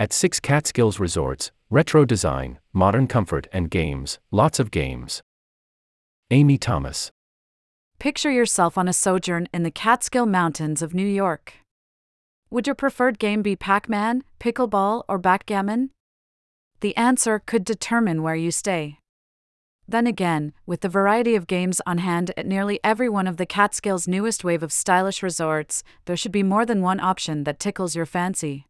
At six Catskills resorts, retro design, modern comfort, and games, lots of games. Amy Thomas. Picture yourself on a sojourn in the Catskill Mountains of New York. Would your preferred game be Pac Man, pickleball, or backgammon? The answer could determine where you stay. Then again, with the variety of games on hand at nearly every one of the Catskills' newest wave of stylish resorts, there should be more than one option that tickles your fancy.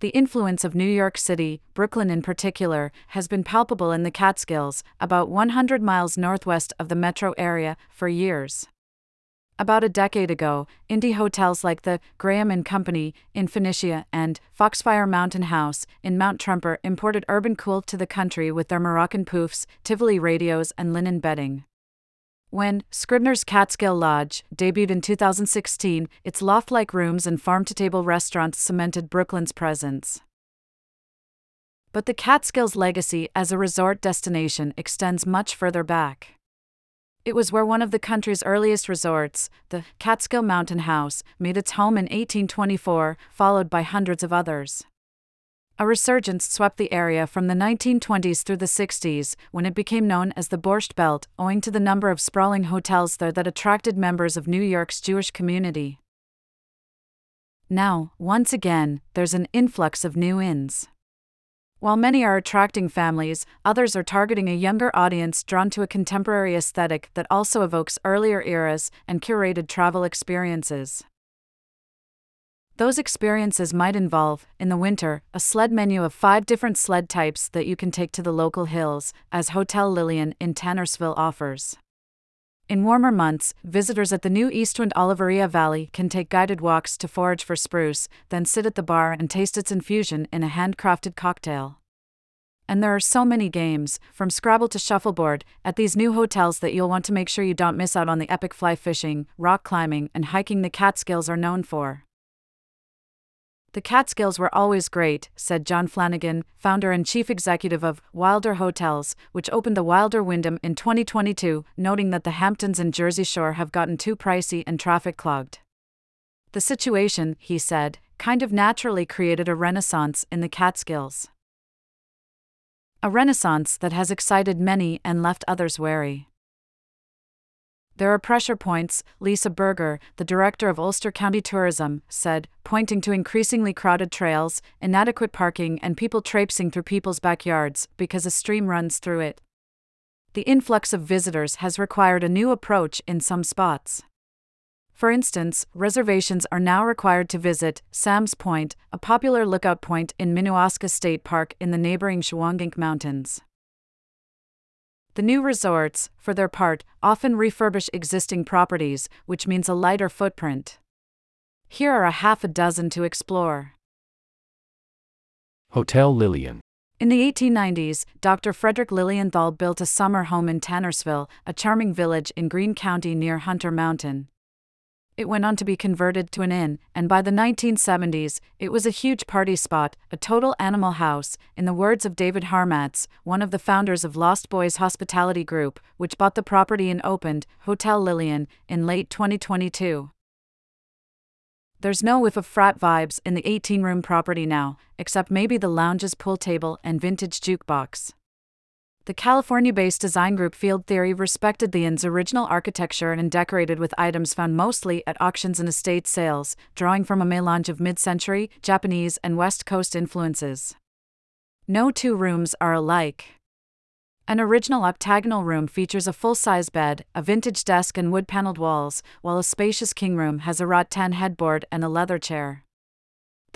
The influence of New York City, Brooklyn in particular, has been palpable in the Catskills, about 100 miles northwest of the metro area, for years. About a decade ago, indie hotels like the Graham and Company in Phoenicia and Foxfire Mountain House in Mount Tremper imported urban cool to the country with their Moroccan poufs, Tivoli radios, and linen bedding. When Scribner's Catskill Lodge debuted in 2016, its loft like rooms and farm to table restaurants cemented Brooklyn's presence. But the Catskills' legacy as a resort destination extends much further back. It was where one of the country's earliest resorts, the Catskill Mountain House, made its home in 1824, followed by hundreds of others. A resurgence swept the area from the 1920s through the 60s, when it became known as the Borscht Belt, owing to the number of sprawling hotels there that attracted members of New York's Jewish community. Now, once again, there's an influx of new inns. While many are attracting families, others are targeting a younger audience drawn to a contemporary aesthetic that also evokes earlier eras and curated travel experiences. Those experiences might involve, in the winter, a sled menu of five different sled types that you can take to the local hills, as Hotel Lillian in Tannersville offers. In warmer months, visitors at the new Eastwind Oliverea Valley can take guided walks to forage for spruce, then sit at the bar and taste its infusion in a handcrafted cocktail. And there are so many games, from Scrabble to shuffleboard, at these new hotels that you'll want to make sure you don't miss out on the epic fly fishing, rock climbing, and hiking the Catskills are known for. The Catskills were always great, said John Flanagan, founder and chief executive of Wilder Hotels, which opened the Wilder Windham in 2022, noting that the Hamptons and Jersey Shore have gotten too pricey and traffic clogged. The situation, he said, kind of naturally created a renaissance in the Catskills. A renaissance that has excited many and left others wary. There are pressure points, Lisa Berger, the director of Ulster County Tourism, said, pointing to increasingly crowded trails, inadequate parking, and people traipsing through people's backyards because a stream runs through it. The influx of visitors has required a new approach in some spots. For instance, reservations are now required to visit Sam's Point, a popular lookout point in Minnewaska State Park in the neighboring Shawangunk Mountains. The new resorts, for their part, often refurbish existing properties, which means a lighter footprint. Here are a half a dozen to explore. Hotel Lillian. In the 1890s, Dr. Frederick Lilienthal built a summer home in Tannersville, a charming village in Greene County near Hunter Mountain. It went on to be converted to an inn, and by the 1970s, it was a huge party spot, a total animal house, in the words of David Harmatz, one of the founders of Lost Boys Hospitality Group, which bought the property and opened Hotel Lillian in late 2022. There's no whiff of frat vibes in the 18 room property now, except maybe the lounge's pool table and vintage jukebox. The California based design group Field Theory respected the inn's original architecture and decorated with items found mostly at auctions and estate sales, drawing from a melange of mid century, Japanese, and West Coast influences. No two rooms are alike. An original octagonal room features a full size bed, a vintage desk, and wood paneled walls, while a spacious king room has a rattan headboard and a leather chair.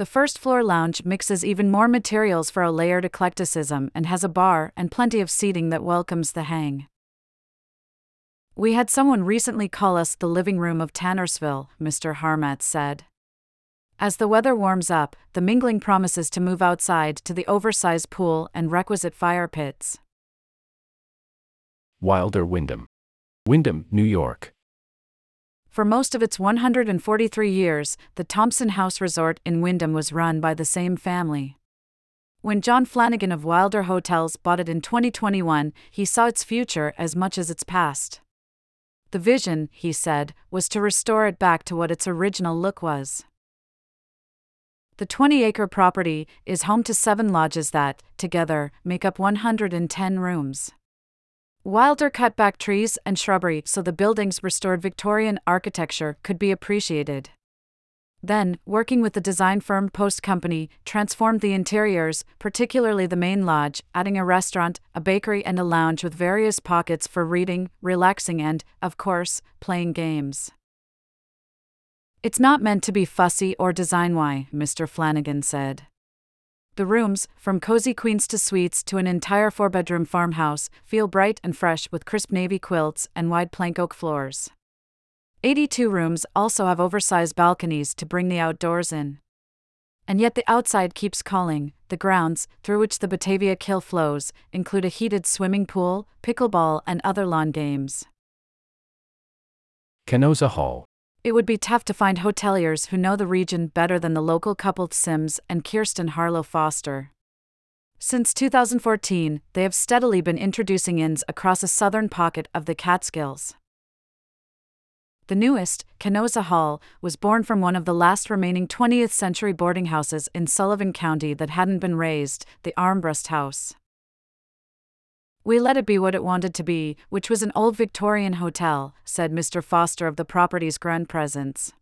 The first floor lounge mixes even more materials for a layered eclecticism and has a bar and plenty of seating that welcomes the hang. We had someone recently call us the living room of Tannersville, Mr. Harmatz said. As the weather warms up, the mingling promises to move outside to the oversized pool and requisite fire pits. Wilder Windham. Windham, New York. For most of its 143 years, the Thompson House Resort in Windham was run by the same family. When John Flanagan of Wilder Hotels bought it in 2021, he saw its future as much as its past. The vision, he said, was to restore it back to what its original look was. The 20 acre property is home to seven lodges that, together, make up 110 rooms. Wilder cut back trees and shrubbery so the building's restored Victorian architecture could be appreciated. Then, working with the design firm Post Company, transformed the interiors, particularly the main lodge, adding a restaurant, a bakery, and a lounge with various pockets for reading, relaxing, and, of course, playing games. It's not meant to be fussy or design why, Mr. Flanagan said. The rooms, from cozy queens to suites to an entire four bedroom farmhouse, feel bright and fresh with crisp navy quilts and wide plank oak floors. 82 rooms also have oversized balconies to bring the outdoors in. And yet the outside keeps calling. The grounds, through which the Batavia Kill flows, include a heated swimming pool, pickleball, and other lawn games. Kenoza Hall. It would be tough to find hoteliers who know the region better than the local couple Sims and Kirsten Harlow Foster. Since 2014, they have steadily been introducing inns across a southern pocket of the Catskills. The newest, Kenoza Hall, was born from one of the last remaining 20th century boarding houses in Sullivan County that hadn't been razed, the Armbrust House. We let it be what it wanted to be, which was an old Victorian hotel, said Mr. Foster of the property's grand presence.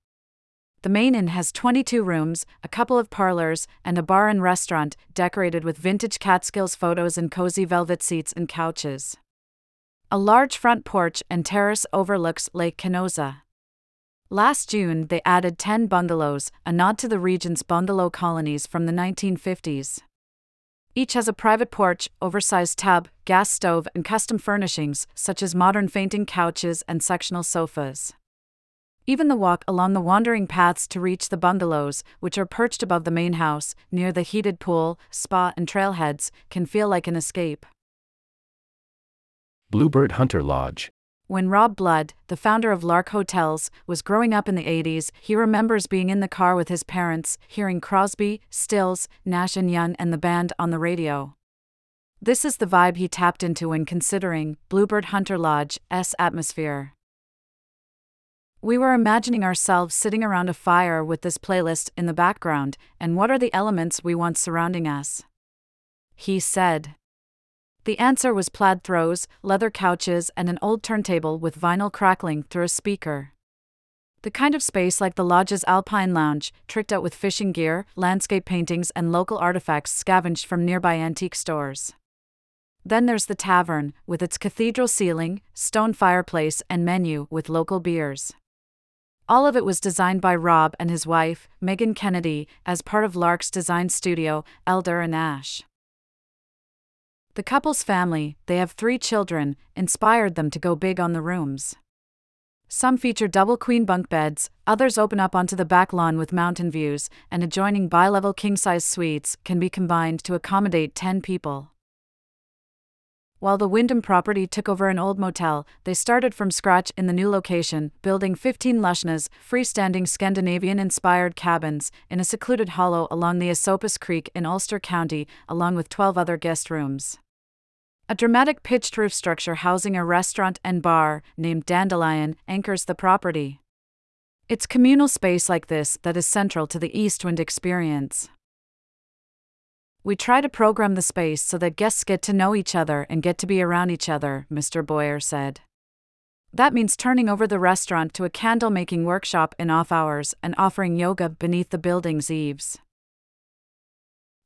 The main inn has 22 rooms, a couple of parlors, and a bar and restaurant decorated with vintage Catskills photos and cozy velvet seats and couches. A large front porch and terrace overlooks Lake Kenoza. Last June, they added 10 bungalows, a nod to the region's bungalow colonies from the 1950s. Each has a private porch, oversized tub, gas stove, and custom furnishings, such as modern fainting couches and sectional sofas. Even the walk along the wandering paths to reach the bungalows, which are perched above the main house, near the heated pool, spa, and trailheads, can feel like an escape. Bluebird Hunter Lodge. When Rob Blood, the founder of Lark Hotels, was growing up in the 80s, he remembers being in the car with his parents, hearing Crosby, Stills, Nash and Young and the band on the radio. This is the vibe he tapped into when considering Bluebird Hunter Lodge's atmosphere. We were imagining ourselves sitting around a fire with this playlist in the background, and what are the elements we want surrounding us? He said. The answer was plaid throws, leather couches, and an old turntable with vinyl crackling through a speaker. The kind of space like the lodge's Alpine Lounge, tricked out with fishing gear, landscape paintings, and local artifacts scavenged from nearby antique stores. Then there's the tavern, with its cathedral ceiling, stone fireplace, and menu with local beers. All of it was designed by Rob and his wife, Megan Kennedy, as part of Lark's design studio, Elder and Ash. The couple's family, they have three children, inspired them to go big on the rooms. Some feature double queen bunk beds, others open up onto the back lawn with mountain views, and adjoining bi level king size suites can be combined to accommodate 10 people. While the Windham property took over an old motel, they started from scratch in the new location, building 15 lushnas, freestanding Scandinavian inspired cabins, in a secluded hollow along the Esopus Creek in Ulster County, along with 12 other guest rooms. A dramatic pitched roof structure housing a restaurant and bar, named Dandelion, anchors the property. It's communal space like this that is central to the Eastwind experience. We try to program the space so that guests get to know each other and get to be around each other, Mr. Boyer said. That means turning over the restaurant to a candle making workshop in off hours and offering yoga beneath the building's eaves.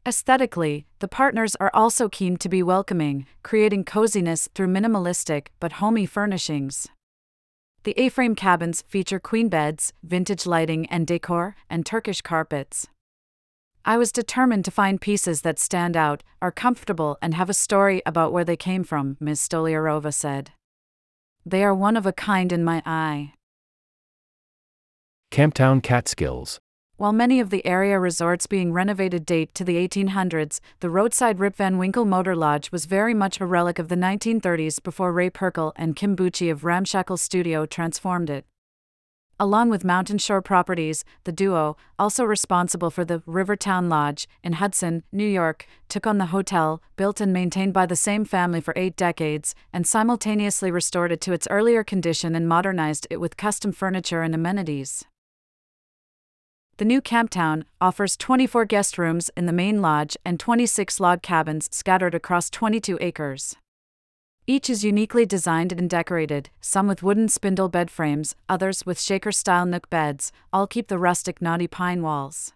Aesthetically, the partners are also keen to be welcoming, creating coziness through minimalistic but homey furnishings. The A frame cabins feature queen beds, vintage lighting and decor, and Turkish carpets. I was determined to find pieces that stand out, are comfortable, and have a story about where they came from, Ms. Stoliarova said. They are one of a kind in my eye. Camptown Catskills. While many of the area resorts being renovated date to the 1800s, the roadside Rip Van Winkle Motor Lodge was very much a relic of the 1930s before Ray Pirkle and Kim Bucci of Ramshackle Studio transformed it. Along with Mountain Shore Properties, the duo, also responsible for the Rivertown Lodge in Hudson, New York, took on the hotel, built and maintained by the same family for eight decades, and simultaneously restored it to its earlier condition and modernized it with custom furniture and amenities. The new Camptown offers 24 guest rooms in the main lodge and 26 log cabins scattered across 22 acres. Each is uniquely designed and decorated, some with wooden spindle bed frames, others with shaker style nook beds, all keep the rustic knotty pine walls.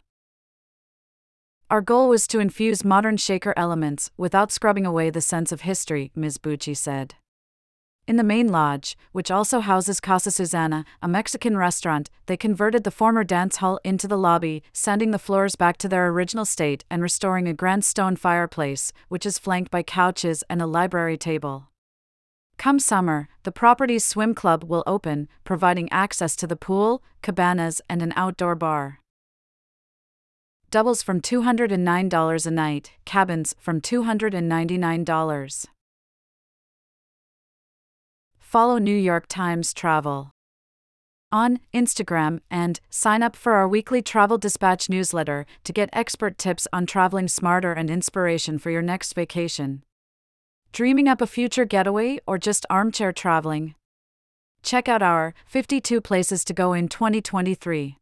Our goal was to infuse modern shaker elements without scrubbing away the sense of history, Ms. Bucci said. In the main lodge, which also houses Casa Susana, a Mexican restaurant, they converted the former dance hall into the lobby, sending the floors back to their original state and restoring a grand stone fireplace, which is flanked by couches and a library table. Come summer, the property's swim club will open, providing access to the pool, cabanas, and an outdoor bar. Doubles from $209 a night, cabins from $299. Follow New York Times Travel on Instagram and sign up for our weekly Travel Dispatch newsletter to get expert tips on traveling smarter and inspiration for your next vacation. Dreaming up a future getaway or just armchair traveling? Check out our 52 places to go in 2023.